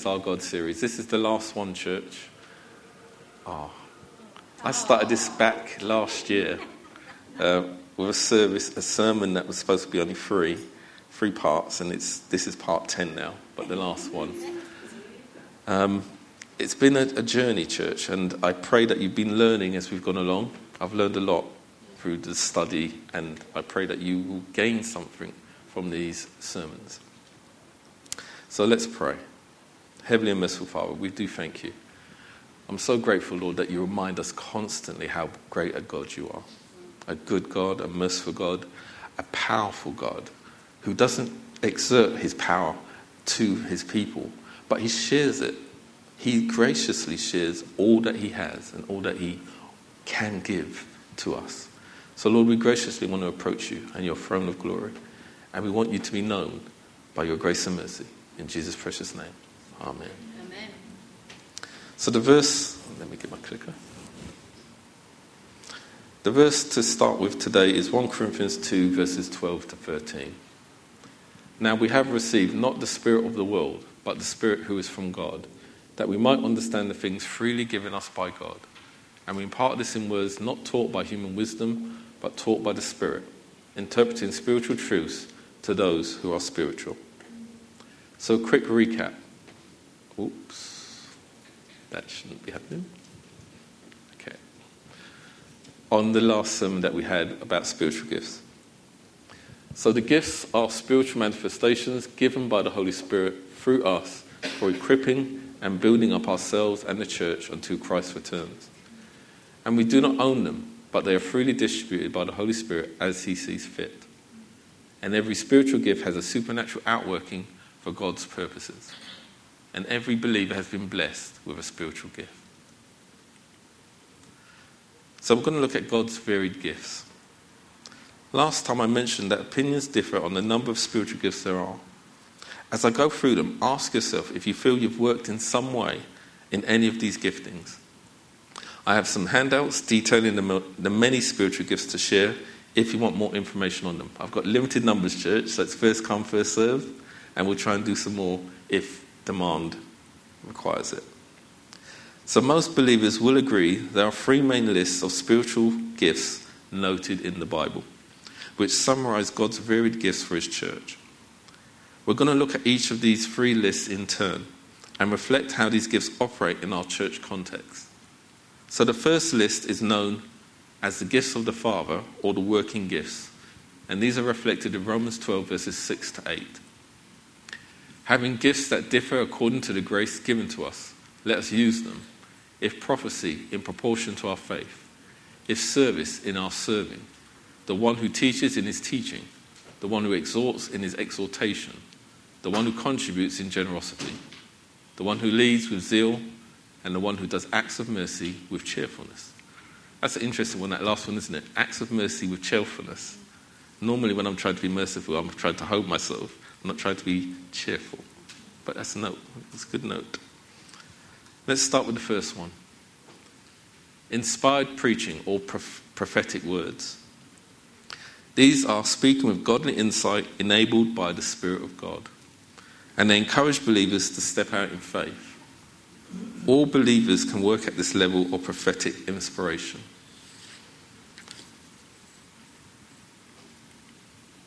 It's our God series. This is the last one, church. Oh, I started this back last year uh, with a service, a sermon that was supposed to be only three, three parts, and it's this is part ten now, but the last one. Um, it's been a, a journey, church, and I pray that you've been learning as we've gone along. I've learned a lot through the study, and I pray that you will gain something from these sermons. So let's pray. Heavenly and merciful Father, we do thank you. I'm so grateful, Lord, that you remind us constantly how great a God you are. A good God, a merciful God, a powerful God who doesn't exert his power to his people, but he shares it. He graciously shares all that he has and all that he can give to us. So, Lord, we graciously want to approach you and your throne of glory, and we want you to be known by your grace and mercy. In Jesus' precious name. Amen. Amen. So the verse, let me get my clicker. The verse to start with today is 1 Corinthians 2, verses 12 to 13. Now we have received not the Spirit of the world, but the Spirit who is from God, that we might understand the things freely given us by God. And we impart this in words not taught by human wisdom, but taught by the Spirit, interpreting spiritual truths to those who are spiritual. So, quick recap Oops. That shouldn't be happening. Okay. On the last sermon that we had about spiritual gifts. So the gifts are spiritual manifestations given by the Holy Spirit through us for equipping and building up ourselves and the church until Christ returns. And we do not own them, but they are freely distributed by the Holy Spirit as He sees fit. And every spiritual gift has a supernatural outworking for God's purposes and every believer has been blessed with a spiritual gift. So we're going to look at God's varied gifts. Last time I mentioned that opinions differ on the number of spiritual gifts there are. As I go through them, ask yourself if you feel you've worked in some way in any of these giftings. I have some handouts detailing the, the many spiritual gifts to share if you want more information on them. I've got limited numbers, church, so it's first come, first serve, and we'll try and do some more if demand requires it. So, most believers will agree there are three main lists of spiritual gifts noted in the Bible, which summarize God's varied gifts for His church. We're going to look at each of these three lists in turn and reflect how these gifts operate in our church context. So, the first list is known as the gifts of the Father or the working gifts, and these are reflected in Romans 12, verses 6 to 8 having gifts that differ according to the grace given to us. Let us use them. If prophecy, in proportion to our faith. If service, in our serving. The one who teaches in his teaching. The one who exhorts in his exhortation. The one who contributes in generosity. The one who leads with zeal. And the one who does acts of mercy with cheerfulness. That's an interesting one, that last one, isn't it? Acts of mercy with cheerfulness. Normally, when I'm trying to be merciful, I'm trying to hold myself. I'm not trying to be cheerful. But that's a note. It's a good note. Let's start with the first one inspired preaching or prophetic words. These are speaking with godly insight enabled by the Spirit of God. And they encourage believers to step out in faith. All believers can work at this level of prophetic inspiration.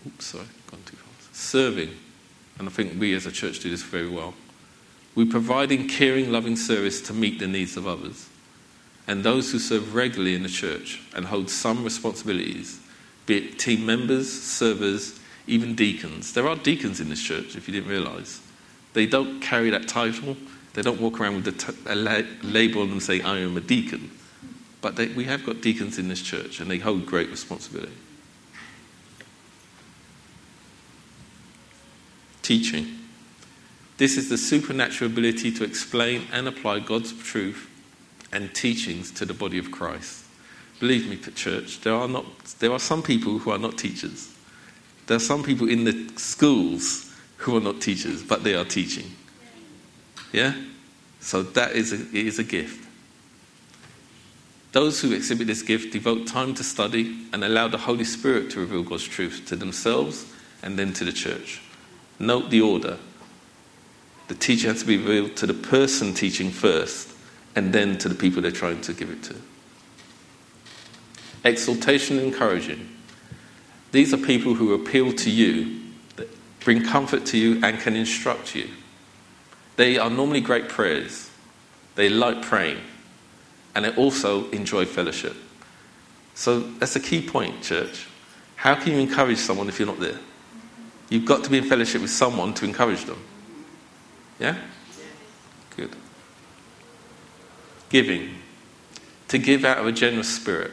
Oops, sorry, gone too fast. Serving and I think we as a church do this very well. We provide in caring, loving service to meet the needs of others. And those who serve regularly in the church and hold some responsibilities, be it team members, servers, even deacons. There are deacons in this church, if you didn't realize. They don't carry that title, they don't walk around with a la- label on them saying, I am a deacon. But they, we have got deacons in this church, and they hold great responsibility. Teaching. This is the supernatural ability to explain and apply God's truth and teachings to the body of Christ. Believe me, church, there are, not, there are some people who are not teachers. There are some people in the schools who are not teachers, but they are teaching. Yeah? So that is a, it is a gift. Those who exhibit this gift devote time to study and allow the Holy Spirit to reveal God's truth to themselves and then to the church. Note the order. The teacher has to be revealed to the person teaching first and then to the people they're trying to give it to. Exhortation and encouraging. These are people who appeal to you, that bring comfort to you, and can instruct you. They are normally great prayers. They like praying. And they also enjoy fellowship. So that's a key point, church. How can you encourage someone if you're not there? You've got to be in fellowship with someone to encourage them. Yeah? Good. Giving. To give out of a generous spirit.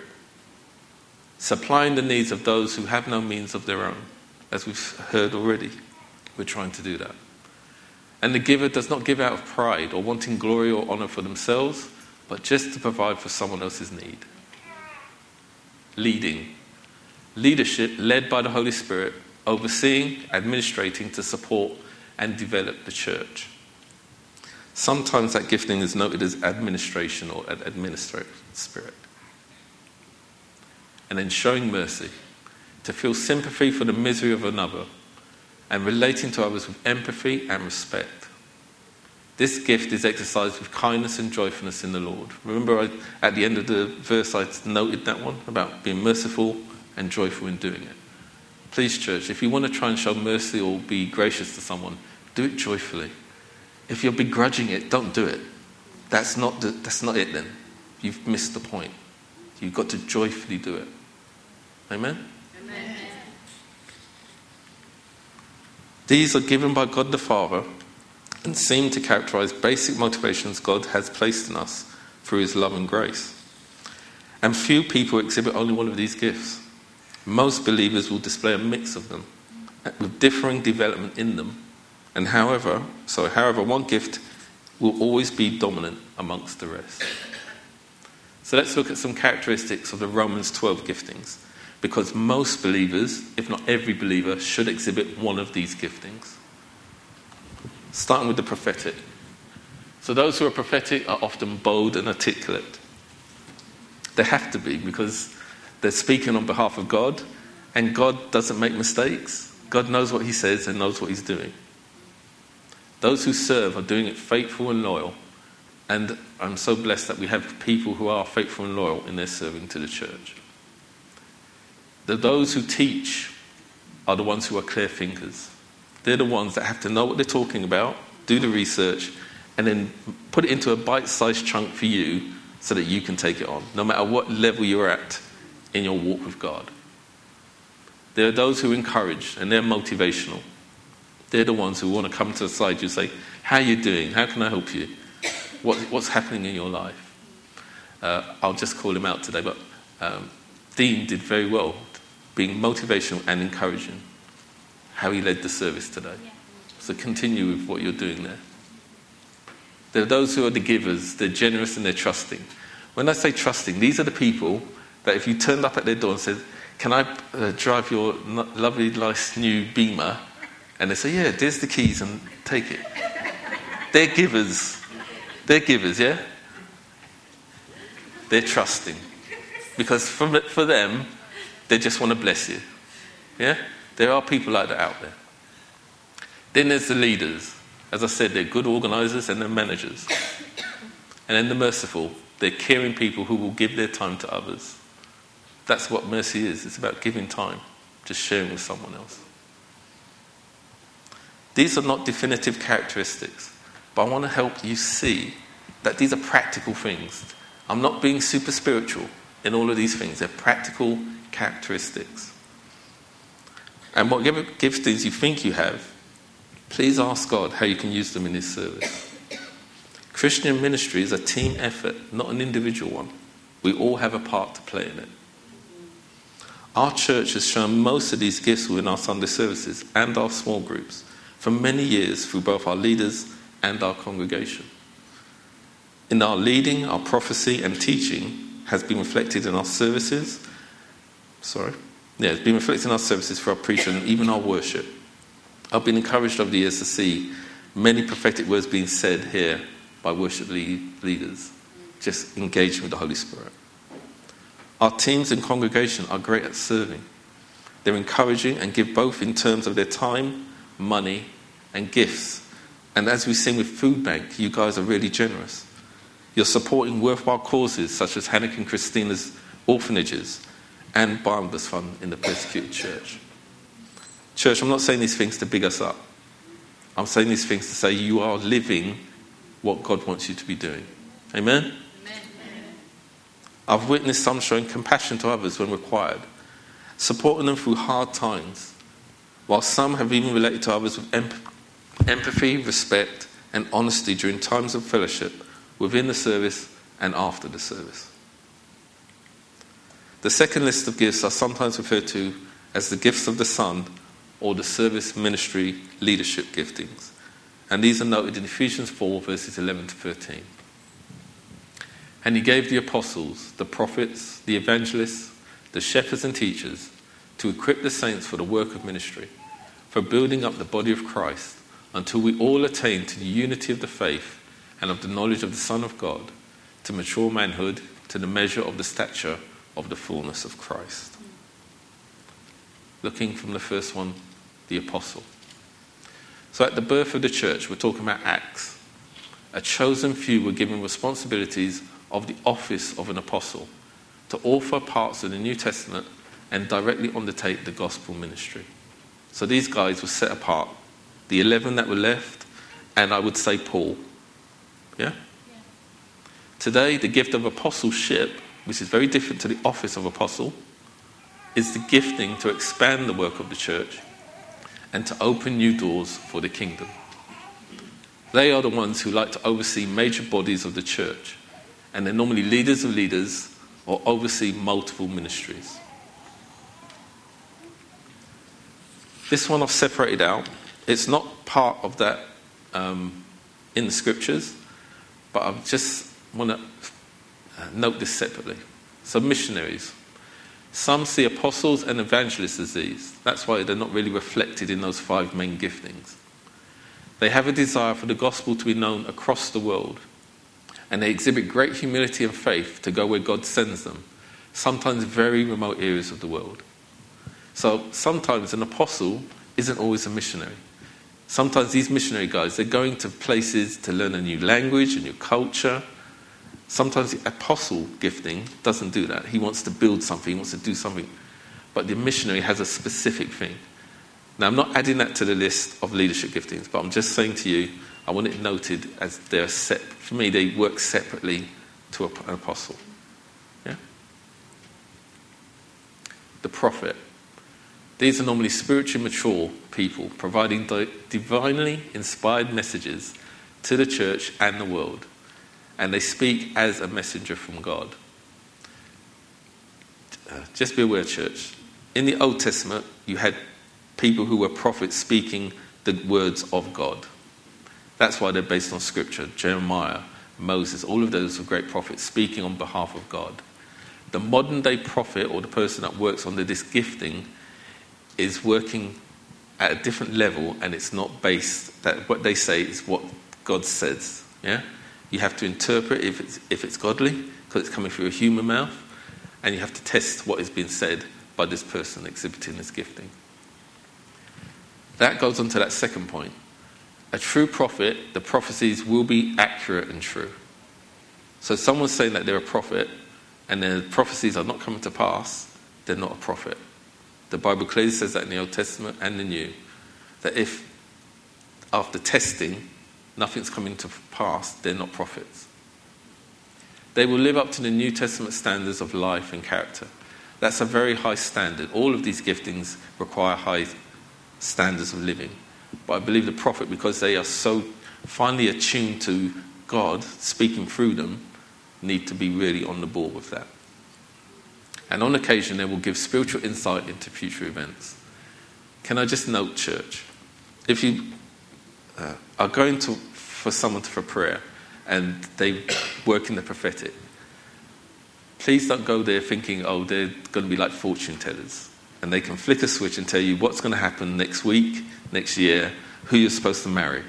Supplying the needs of those who have no means of their own. As we've heard already, we're trying to do that. And the giver does not give out of pride or wanting glory or honor for themselves, but just to provide for someone else's need. Leading. Leadership led by the Holy Spirit, overseeing, administrating to support and develop the church. Sometimes that gifting is noted as administration or administrative spirit. And then showing mercy, to feel sympathy for the misery of another and relating to others with empathy and respect. This gift is exercised with kindness and joyfulness in the Lord. Remember, I, at the end of the verse, I noted that one about being merciful and joyful in doing it. Please, church, if you want to try and show mercy or be gracious to someone, do it joyfully. If you're begrudging it, don't do it. That's not, the, that's not it then. You've missed the point. You've got to joyfully do it. Amen? Amen? These are given by God the Father and seem to characterize basic motivations God has placed in us through His love and grace. And few people exhibit only one of these gifts. Most believers will display a mix of them, with differing development in them. And however, so however, one gift will always be dominant amongst the rest. So let's look at some characteristics of the Romans 12 giftings, because most believers, if not every believer, should exhibit one of these giftings starting with the prophetic. So, those who are prophetic are often bold and articulate. They have to be because they're speaking on behalf of God, and God doesn't make mistakes. God knows what He says and knows what He's doing. Those who serve are doing it faithful and loyal, and I'm so blessed that we have people who are faithful and loyal in their serving to the church. The, those who teach are the ones who are clear thinkers. They're the ones that have to know what they're talking about, do the research, and then put it into a bite sized chunk for you so that you can take it on, no matter what level you're at in your walk with God. There are those who encourage, and they're motivational. They're the ones who want to come to the side you and say, How are you doing? How can I help you? What, what's happening in your life? Uh, I'll just call him out today, but um, Dean did very well being motivational and encouraging how he led the service today. So continue with what you're doing there. There are those who are the givers, they're generous and they're trusting. When I say trusting, these are the people that if you turned up at their door and said, Can I uh, drive your lovely, nice new beamer? And they say, Yeah, there's the keys and take it. they're givers. They're givers, yeah? They're trusting. Because for, for them, they just want to bless you. Yeah? There are people like that out there. Then there's the leaders. As I said, they're good organizers and they're managers. And then the merciful, they're caring people who will give their time to others. That's what mercy is. It's about giving time, to sharing with someone else. These are not definitive characteristics, but I want to help you see that these are practical things. I'm not being super spiritual in all of these things, they're practical characteristics. And whatever giftings you think you have, please ask God how you can use them in His service. Christian ministry is a team effort, not an individual one. We all have a part to play in it. Our church has shown most of these gifts within our Sunday services and our small groups for many years through both our leaders and our congregation. In our leading, our prophecy and teaching has been reflected in our services. Sorry yeah, it's been reflected in our services for our preaching and even our worship. I've been encouraged over the years to see many prophetic words being said here by worship leaders, just engaging with the Holy Spirit. Our teams and congregation are great at serving. They're encouraging and give both in terms of their time, money, and gifts And as we've seen with Food Bank, you guys are really generous. You're supporting worthwhile causes such as Hannah and Christina's orphanages and Barnabas Fund in the persecuted church. Church, I'm not saying these things to big us up. I'm saying these things to say you are living what God wants you to be doing. Amen? I've witnessed some showing compassion to others when required, supporting them through hard times, while some have even related to others with empathy, respect, and honesty during times of fellowship within the service and after the service. The second list of gifts are sometimes referred to as the gifts of the Son or the service ministry leadership giftings. And these are noted in Ephesians 4, verses 11 to 13. And he gave the apostles, the prophets, the evangelists, the shepherds, and teachers to equip the saints for the work of ministry, for building up the body of Christ, until we all attain to the unity of the faith and of the knowledge of the Son of God, to mature manhood, to the measure of the stature of the fullness of Christ. Looking from the first one, the apostle. So at the birth of the church, we're talking about Acts. A chosen few were given responsibilities of the office of an apostle to author parts of the New Testament and directly undertake the gospel ministry. So these guys were set apart. The 11 that were left, and I would say Paul. Yeah? yeah? Today, the gift of apostleship, which is very different to the office of apostle, is the gifting to expand the work of the church and to open new doors for the kingdom. They are the ones who like to oversee major bodies of the church and they're normally leaders of leaders or oversee multiple ministries. This one I've separated out. It's not part of that um, in the scriptures, but I just want to uh, note this separately. So, missionaries. Some see apostles and evangelists as these. That's why they're not really reflected in those five main giftings. They have a desire for the gospel to be known across the world and they exhibit great humility and faith to go where God sends them, sometimes very remote areas of the world. So sometimes an apostle isn't always a missionary. Sometimes these missionary guys, they're going to places to learn a new language, a new culture. Sometimes the apostle gifting doesn't do that. He wants to build something, he wants to do something. But the missionary has a specific thing. Now, I'm not adding that to the list of leadership giftings, but I'm just saying to you, I want it noted as they're set. For me, they work separately to an apostle. Yeah? The prophet. These are normally spiritually mature people providing divinely inspired messages to the church and the world. And they speak as a messenger from God. Uh, just be aware, church. In the Old Testament, you had people who were prophets speaking the words of God. That's why they're based on scripture. Jeremiah, Moses, all of those are great prophets speaking on behalf of God. The modern day prophet or the person that works under this gifting is working at a different level and it's not based that what they say is what God says. Yeah? You have to interpret if it's, if it's godly because it's coming through a human mouth and you have to test what is being said by this person exhibiting this gifting. That goes on to that second point a true prophet, the prophecies will be accurate and true. So, someone's saying that they're a prophet and their prophecies are not coming to pass, they're not a prophet. The Bible clearly says that in the Old Testament and the New, that if after testing nothing's coming to pass, they're not prophets. They will live up to the New Testament standards of life and character. That's a very high standard. All of these giftings require high standards of living. But I believe the prophet, because they are so finely attuned to God speaking through them, need to be really on the ball with that. And on occasion, they will give spiritual insight into future events. Can I just note, church, if you uh, are going to for someone for prayer and they work in the prophetic, please don't go there thinking, oh, they're going to be like fortune tellers and they can flick a switch and tell you what's going to happen next week, next year, who you're supposed to marry.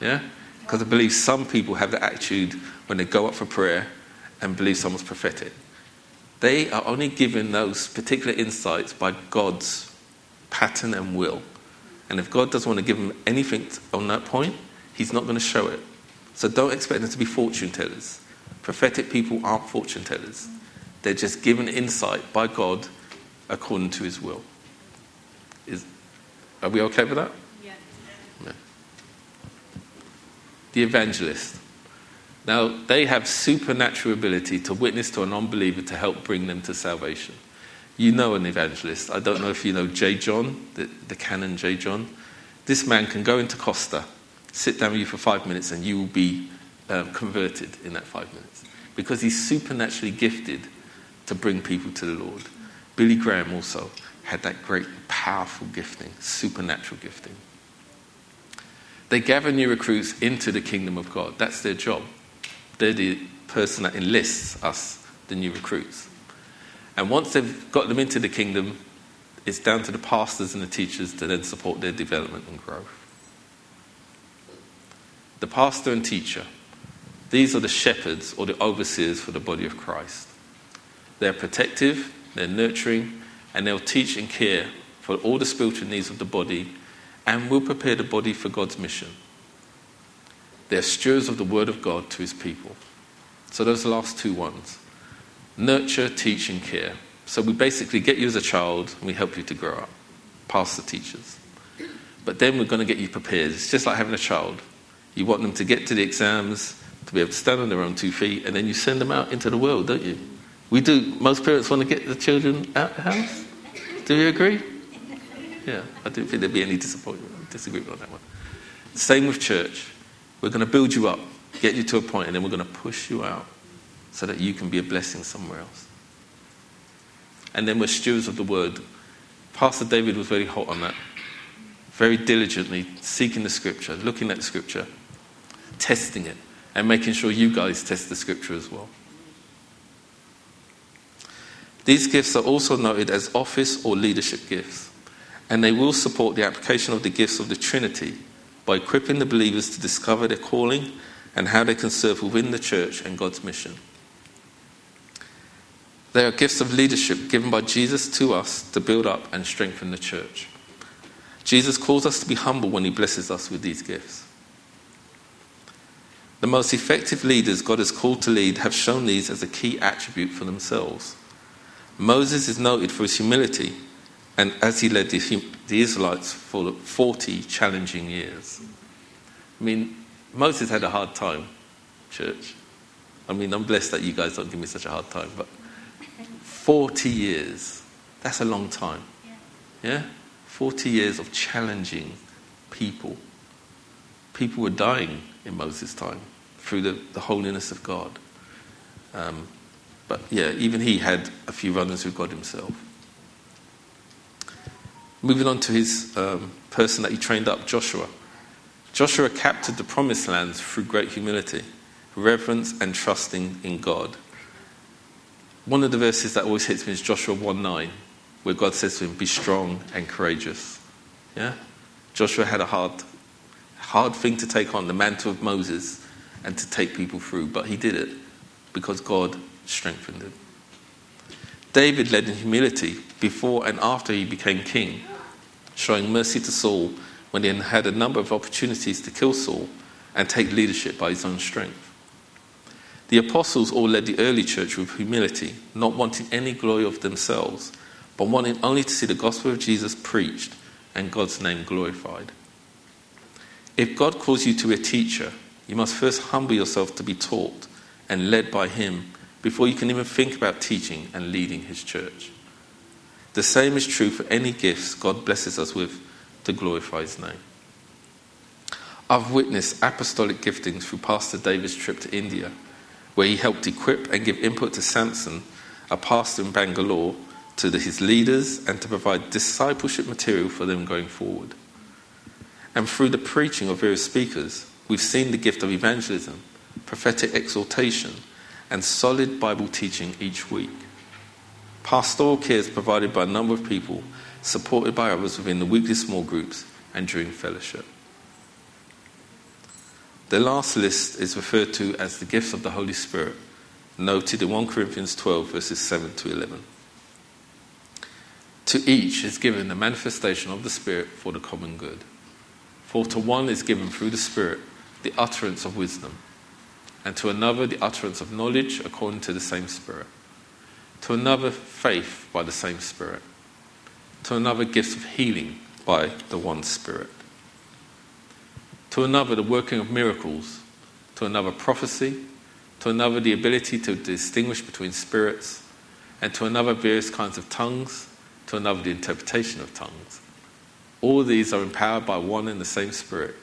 Yeah? Because I believe some people have the attitude when they go up for prayer and believe someone's prophetic. They are only given those particular insights by God's pattern and will. And if God doesn't want to give them anything on that point, He's not going to show it. So don't expect them to be fortune tellers. Prophetic people aren't fortune tellers. They're just given insight by God according to his will. Is, are we okay with that? Yeah. Yeah. The evangelist. Now, they have supernatural ability to witness to a non believer to help bring them to salvation. You know an evangelist. I don't know if you know J. John, the, the canon J. John. This man can go into Costa, sit down with you for five minutes, and you will be um, converted in that five minutes. Because he's supernaturally gifted to bring people to the Lord. Billy Graham also had that great, powerful gifting, supernatural gifting. They gather new recruits into the kingdom of God. That's their job. They're the person that enlists us, the new recruits. And once they've got them into the kingdom, it's down to the pastors and the teachers to then support their development and growth. The pastor and teacher, these are the shepherds or the overseers for the body of Christ. They're protective, they're nurturing, and they'll teach and care for all the spiritual needs of the body and will prepare the body for God's mission. They're stewards of the word of God to his people. So those are the last two ones nurture, teach, and care. So we basically get you as a child and we help you to grow up, past the teachers. But then we're going to get you prepared. It's just like having a child. You want them to get to the exams, to be able to stand on their own two feet, and then you send them out into the world, don't you? We do. Most parents want to get the children out of the house. Do you agree? Yeah, I don't think there'd be any disappointment, disagreement on that one. Same with church. We're going to build you up, get you to a point, and then we're going to push you out so that you can be a blessing somewhere else. And then we're stewards of the word. Pastor David was very hot on that. Very diligently seeking the scripture, looking at the scripture, testing it, and making sure you guys test the scripture as well. These gifts are also noted as office or leadership gifts, and they will support the application of the gifts of the Trinity by equipping the believers to discover their calling and how they can serve within the church and God's mission. They are gifts of leadership given by Jesus to us to build up and strengthen the church. Jesus calls us to be humble when he blesses us with these gifts. The most effective leaders God has called to lead have shown these as a key attribute for themselves. Moses is noted for his humility, and as he led the, the Israelites for 40 challenging years. I mean, Moses had a hard time, church. I mean, I'm blessed that you guys don't give me such a hard time, but 40 years, that's a long time. Yeah? 40 years of challenging people. People were dying in Moses' time through the, the holiness of God. Um, but yeah, even he had a few run-ins with God himself. Moving on to his um, person that he trained up, Joshua. Joshua captured the promised lands through great humility, reverence, and trusting in God. One of the verses that always hits me is Joshua 1 9, where God says to him, Be strong and courageous. Yeah? Joshua had a hard, hard thing to take on, the mantle of Moses, and to take people through, but he did it because God strengthened him. David led in humility before and after he became king, showing mercy to Saul when he had a number of opportunities to kill Saul and take leadership by his own strength. The apostles all led the early church with humility, not wanting any glory of themselves, but wanting only to see the gospel of Jesus preached and God's name glorified. If God calls you to be a teacher, you must first humble yourself to be taught and led by Him before you can even think about teaching and leading His church. The same is true for any gifts God blesses us with to glorify His name. I've witnessed apostolic giftings through Pastor David's trip to India, where he helped equip and give input to Samson, a pastor in Bangalore, to his leaders and to provide discipleship material for them going forward. And through the preaching of various speakers, we've seen the gift of evangelism, prophetic exhortation, and solid Bible teaching each week. Pastoral care is provided by a number of people, supported by others within the weekly small groups and during fellowship. The last list is referred to as the gifts of the Holy Spirit, noted in 1 Corinthians 12, verses 7 to 11. To each is given the manifestation of the Spirit for the common good. For to one is given through the Spirit the utterance of wisdom, and to another, the utterance of knowledge according to the same Spirit, to another, faith by the same Spirit, to another, gifts of healing by the one Spirit, to another, the working of miracles, to another, prophecy, to another, the ability to distinguish between spirits, and to another, various kinds of tongues, to another, the interpretation of tongues. All these are empowered by one and the same Spirit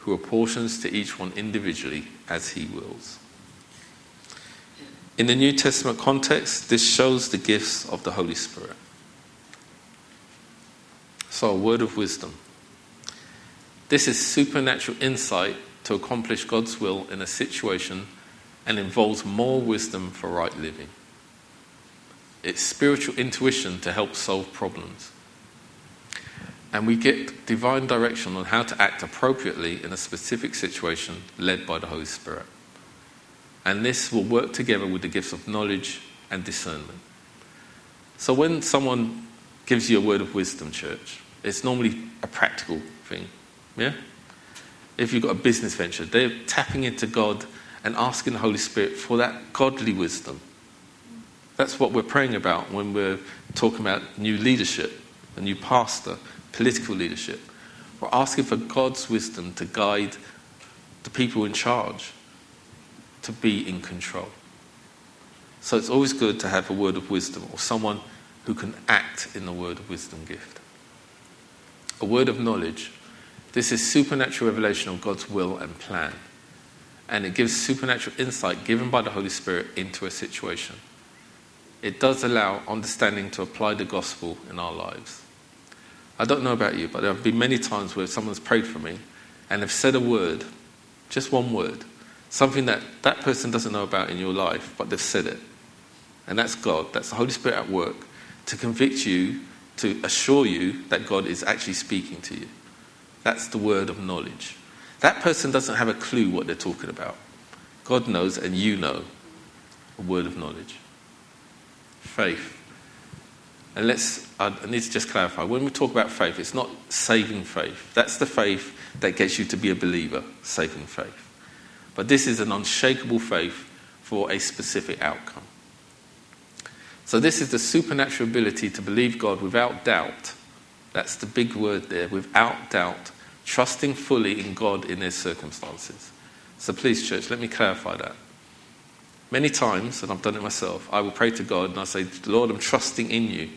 who apportions to each one individually as he wills. In the New Testament context, this shows the gifts of the Holy Spirit. So, a word of wisdom. This is supernatural insight to accomplish God's will in a situation and involves more wisdom for right living. It's spiritual intuition to help solve problems and we get divine direction on how to act appropriately in a specific situation led by the Holy Spirit. And this will work together with the gifts of knowledge and discernment. So when someone gives you a word of wisdom, church, it's normally a practical thing. Yeah? If you've got a business venture, they're tapping into God and asking the Holy Spirit for that godly wisdom. That's what we're praying about when we're talking about new leadership, a new pastor political leadership. We're asking for God's wisdom to guide the people in charge to be in control. So it's always good to have a word of wisdom or someone who can act in the word of wisdom gift. A word of knowledge. This is supernatural revelation of God's will and plan. And it gives supernatural insight given by the Holy Spirit into a situation. It does allow understanding to apply the gospel in our lives. I don't know about you, but there have been many times where someone's prayed for me and have said a word, just one word, something that that person doesn't know about in your life, but they've said it. And that's God, that's the Holy Spirit at work to convict you, to assure you that God is actually speaking to you. That's the word of knowledge. That person doesn't have a clue what they're talking about. God knows, and you know a word of knowledge. Faith. And let's, I need to just clarify when we talk about faith, it's not saving faith. That's the faith that gets you to be a believer, saving faith. But this is an unshakable faith for a specific outcome. So, this is the supernatural ability to believe God without doubt. That's the big word there, without doubt, trusting fully in God in their circumstances. So, please, church, let me clarify that. Many times, and I've done it myself, I will pray to God and I say, Lord, I'm trusting in you.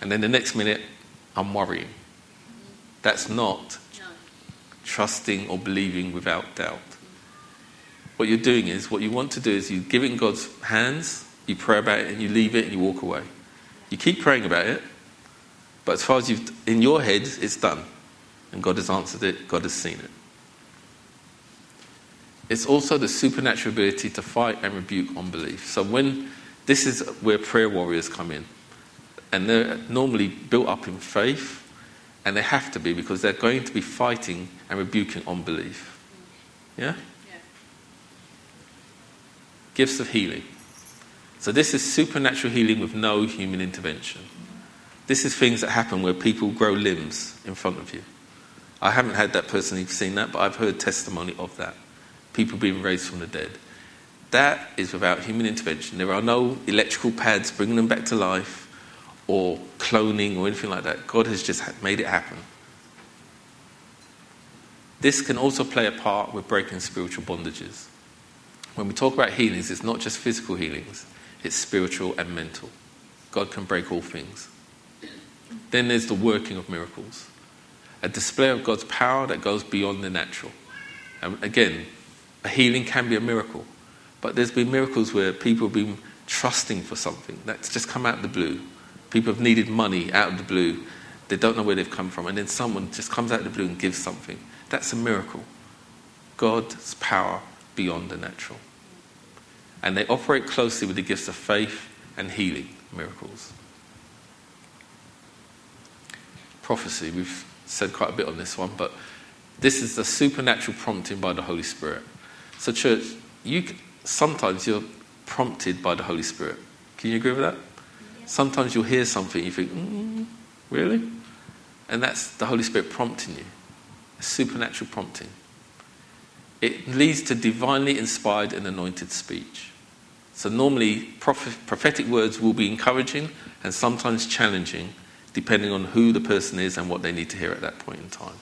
And then the next minute, I'm worrying. That's not trusting or believing without doubt. What you're doing is, what you want to do is you give it in God's hands, you pray about it, and you leave it and you walk away. You keep praying about it, but as far as you've, in your head, it's done. And God has answered it, God has seen it. It's also the supernatural ability to fight and rebuke unbelief. So when this is where prayer warriors come in and they're normally built up in faith, and they have to be because they're going to be fighting and rebuking unbelief. Yeah? yeah? Gifts of healing. So, this is supernatural healing with no human intervention. This is things that happen where people grow limbs in front of you. I haven't had that personally seen that, but I've heard testimony of that. People being raised from the dead. That is without human intervention. There are no electrical pads bringing them back to life or cloning or anything like that. God has just made it happen. This can also play a part with breaking spiritual bondages. When we talk about healings, it's not just physical healings, it's spiritual and mental. God can break all things. Then there's the working of miracles, a display of God's power that goes beyond the natural. And again, a healing can be a miracle, but there's been miracles where people have been trusting for something that's just come out of the blue People have needed money out of the blue. They don't know where they've come from. And then someone just comes out of the blue and gives something. That's a miracle. God's power beyond the natural. And they operate closely with the gifts of faith and healing miracles. Prophecy, we've said quite a bit on this one, but this is the supernatural prompting by the Holy Spirit. So, church, you sometimes you're prompted by the Holy Spirit. Can you agree with that? Sometimes you'll hear something, you think, mm, really? And that's the Holy Spirit prompting you, a supernatural prompting. it leads to divinely inspired and anointed speech. So, normally, prophetic words will be encouraging and sometimes challenging, depending on who the person is and what they need to hear at that point in time.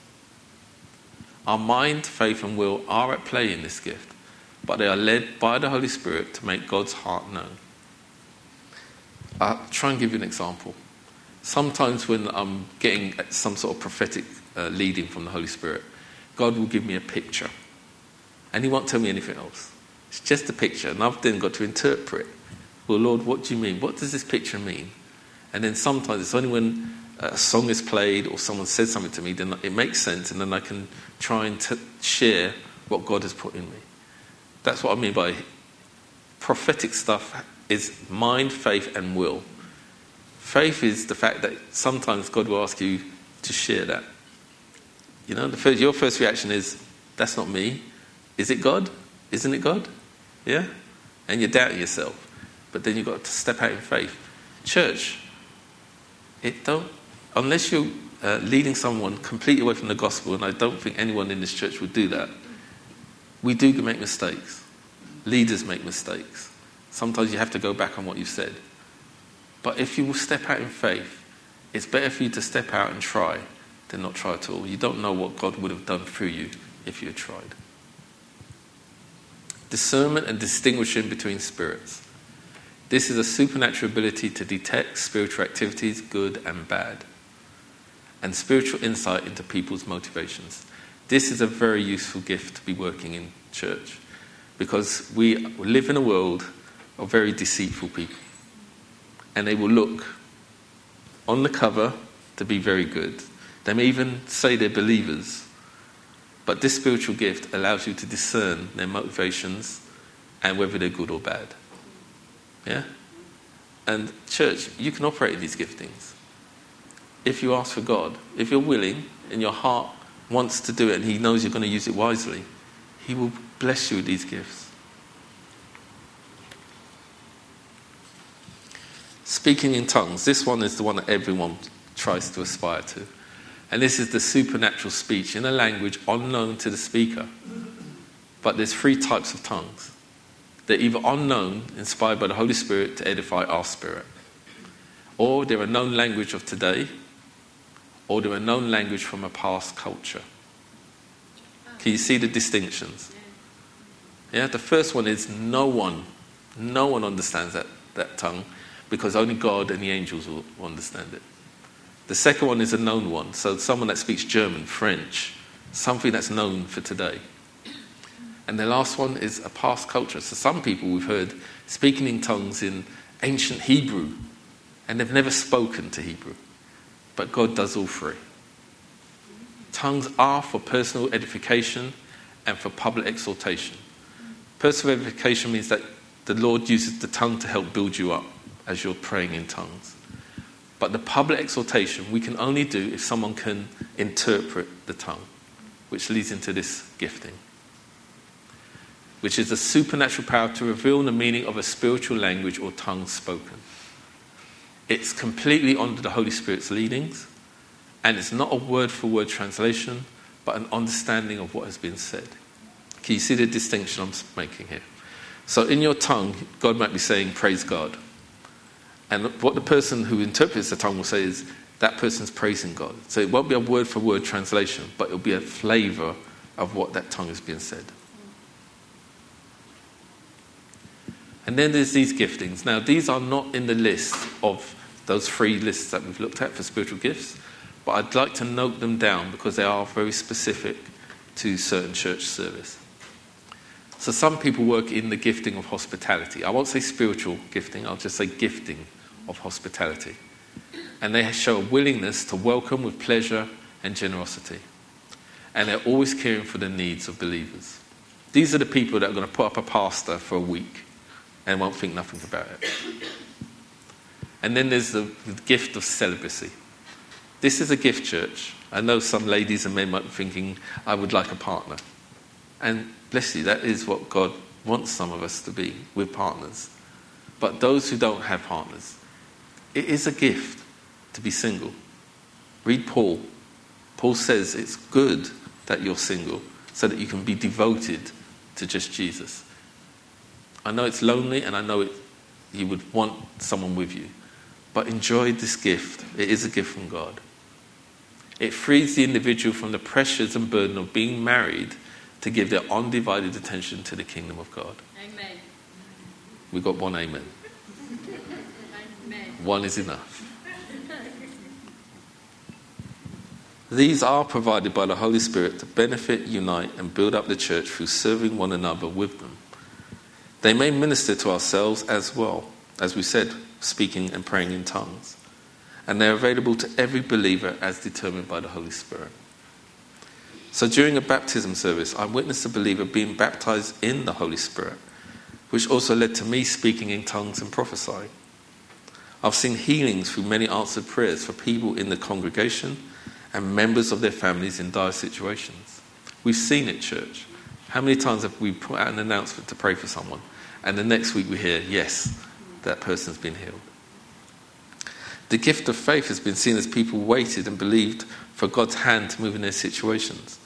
Our mind, faith, and will are at play in this gift, but they are led by the Holy Spirit to make God's heart known. I'll try and give you an example. Sometimes, when I'm getting some sort of prophetic uh, leading from the Holy Spirit, God will give me a picture and he won't tell me anything else. It's just a picture, and I've then got to interpret. Well, Lord, what do you mean? What does this picture mean? And then sometimes it's only when a song is played or someone says something to me, then it makes sense, and then I can try and t- share what God has put in me. That's what I mean by prophetic stuff is mind, faith, and will. Faith is the fact that sometimes God will ask you to share that. You know, first, your first reaction is, that's not me. Is it God? Isn't it God? Yeah? And you're doubting yourself. But then you've got to step out in faith. Church, it don't, unless you're uh, leading someone completely away from the gospel, and I don't think anyone in this church would do that, we do make mistakes. Leaders make mistakes. Sometimes you have to go back on what you've said. But if you will step out in faith, it's better for you to step out and try than not try at all. You don't know what God would have done through you if you had tried discernment and distinguishing between spirits. This is a supernatural ability to detect spiritual activities, good and bad, and spiritual insight into people's motivations. This is a very useful gift to be working in church because we live in a world of very deceitful people. And they will look on the cover to be very good. They may even say they're believers, but this spiritual gift allows you to discern their motivations and whether they're good or bad. Yeah? And, church, you can operate in these giftings. If you ask for God, if you're willing and your heart wants to do it and He knows you're going to use it wisely, He will bless you with these gifts. Speaking in tongues, this one is the one that everyone tries to aspire to. And this is the supernatural speech in a language unknown to the speaker. But there's three types of tongues. They're either unknown, inspired by the Holy Spirit to edify our spirit, or they're a known language of today, or they're a known language from a past culture. Can you see the distinctions? Yeah, the first one is no one, no one understands that, that tongue because only God and the angels will understand it. The second one is a known one, so someone that speaks German, French, something that's known for today. And the last one is a past culture. So some people we've heard speaking in tongues in ancient Hebrew, and they've never spoken to Hebrew. But God does all three. Tongues are for personal edification and for public exhortation. Personal edification means that the Lord uses the tongue to help build you up as you're praying in tongues. But the public exhortation we can only do if someone can interpret the tongue, which leads into this gifting, which is the supernatural power to reveal the meaning of a spiritual language or tongue spoken. It's completely under the Holy Spirit's leadings, and it's not a word for word translation, but an understanding of what has been said. Can you see the distinction I'm making here? So, in your tongue, God might be saying, Praise God. And what the person who interprets the tongue will say is that person's praising God. So it won't be a word for word translation, but it'll be a flavor of what that tongue is being said. And then there's these giftings. Now, these are not in the list of those three lists that we've looked at for spiritual gifts, but I'd like to note them down because they are very specific to certain church service. So, some people work in the gifting of hospitality. I won't say spiritual gifting, I'll just say gifting of hospitality. And they show a willingness to welcome with pleasure and generosity. And they're always caring for the needs of believers. These are the people that are going to put up a pastor for a week and won't think nothing about it. And then there's the, gift of celibacy. This is a gift church. I know some ladies and men might be thinking, I would like a partner. And bless you, that is what God wants some of us to be with partners. But those who don't have partners, it is a gift to be single. Read Paul. Paul says it's good that you're single so that you can be devoted to just Jesus. I know it's lonely and I know it, you would want someone with you, but enjoy this gift. It is a gift from God. It frees the individual from the pressures and burden of being married to give their undivided attention to the kingdom of God. Amen. We got one amen. amen. One is enough. These are provided by the Holy Spirit to benefit, unite, and build up the church through serving one another with them. They may minister to ourselves as well, as we said, speaking and praying in tongues. And they're available to every believer as determined by the Holy Spirit. So during a baptism service, I witnessed a believer being baptized in the Holy Spirit, which also led to me speaking in tongues and prophesying. I've seen healings through many answered prayers for people in the congregation and members of their families in dire situations. We've seen it, church. How many times have we put out an announcement to pray for someone, and the next week we hear, yes, that person's been healed? The gift of faith has been seen as people waited and believed for God's hand to move in their situations.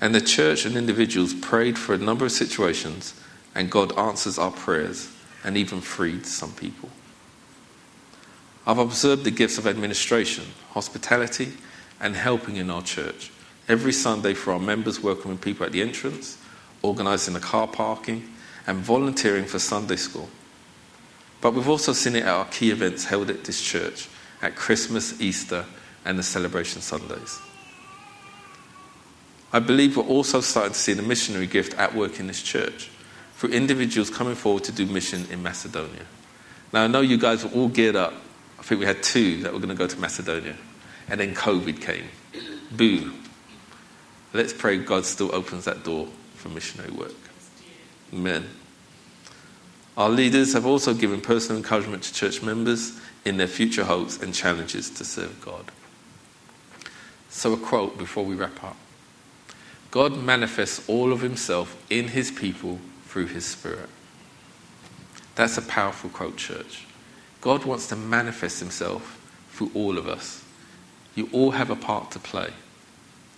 And the church and individuals prayed for a number of situations, and God answers our prayers and even freed some people. I've observed the gifts of administration, hospitality, and helping in our church. Every Sunday for our members, welcoming people at the entrance, organising the car parking, and volunteering for Sunday school. But we've also seen it at our key events held at this church at Christmas, Easter, and the celebration Sundays. I believe we're also starting to see the missionary gift at work in this church through individuals coming forward to do mission in Macedonia. Now, I know you guys were all geared up. I think we had two that were going to go to Macedonia. And then COVID came. Boo. Let's pray God still opens that door for missionary work. Amen. Our leaders have also given personal encouragement to church members in their future hopes and challenges to serve God. So, a quote before we wrap up God manifests all of himself in his people through his Spirit. That's a powerful quote, church. God wants to manifest himself through all of us. You all have a part to play.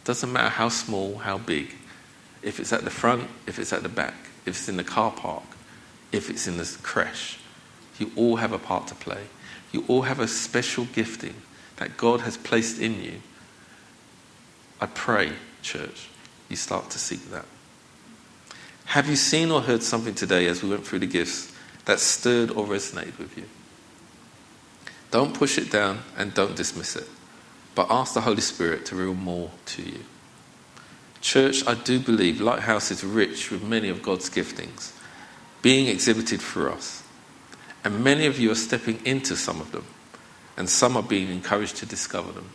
Doesn't matter how small, how big. If it's at the front, if it's at the back, if it's in the car park, if it's in the creche, you all have a part to play. You all have a special gifting that God has placed in you. I pray, church, you start to seek that. Have you seen or heard something today as we went through the gifts that stirred or resonated with you? Don't push it down and don't dismiss it but ask the Holy Spirit to reveal more to you. Church, I do believe Lighthouse is rich with many of God's giftings being exhibited through us. And many of you are stepping into some of them, and some are being encouraged to discover them.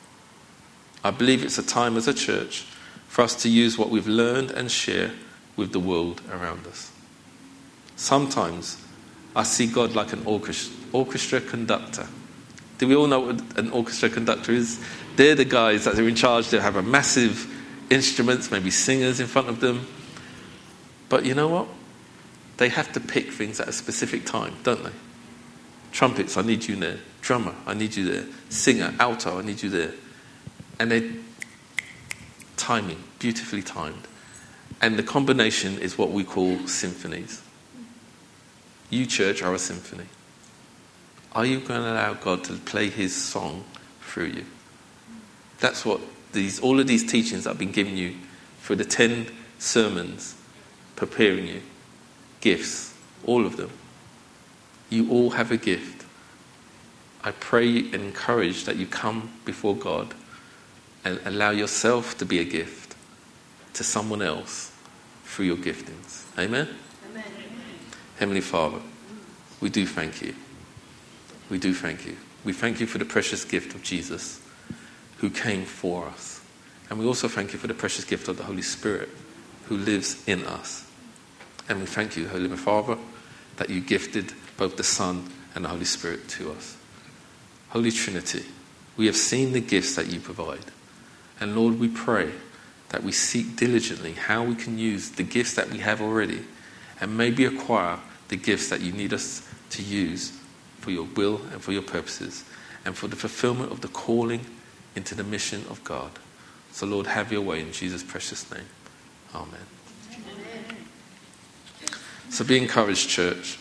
I believe it's a time as a church for us to use what we've learned and share with the world around us. Sometimes I see God like an orchestra, orchestra conductor. Do we all know what an orchestra conductor is? They're the guys that are in charge. They have a massive instruments, maybe singers in front of them. But you know what? They have to pick things at a specific time, don't they? Trumpets, I need you there. Drummer, I need you there. Singer, alto, I need you there. And they're timing, beautifully timed. And the combination is what we call symphonies. You, church, are a symphony. Are you going to allow God to play his song through you? That's what these, all of these teachings I've been giving you for the 10 sermons, preparing you, gifts, all of them. You all have a gift. I pray and encourage that you come before God and allow yourself to be a gift to someone else through your giftings. Amen? Amen. Heavenly Father, we do thank you. We do thank you. We thank you for the precious gift of Jesus who came for us. And we also thank you for the precious gift of the Holy Spirit who lives in us. And we thank you, Holy Father, that you gifted both the Son and the Holy Spirit to us. Holy Trinity, we have seen the gifts that you provide. And Lord, we pray that we seek diligently how we can use the gifts that we have already and maybe acquire the gifts that you need us to use for your will and for your purposes and for the fulfillment of the calling into the mission of God. So, Lord, have your way in Jesus' precious name. Amen. So be encouraged, church.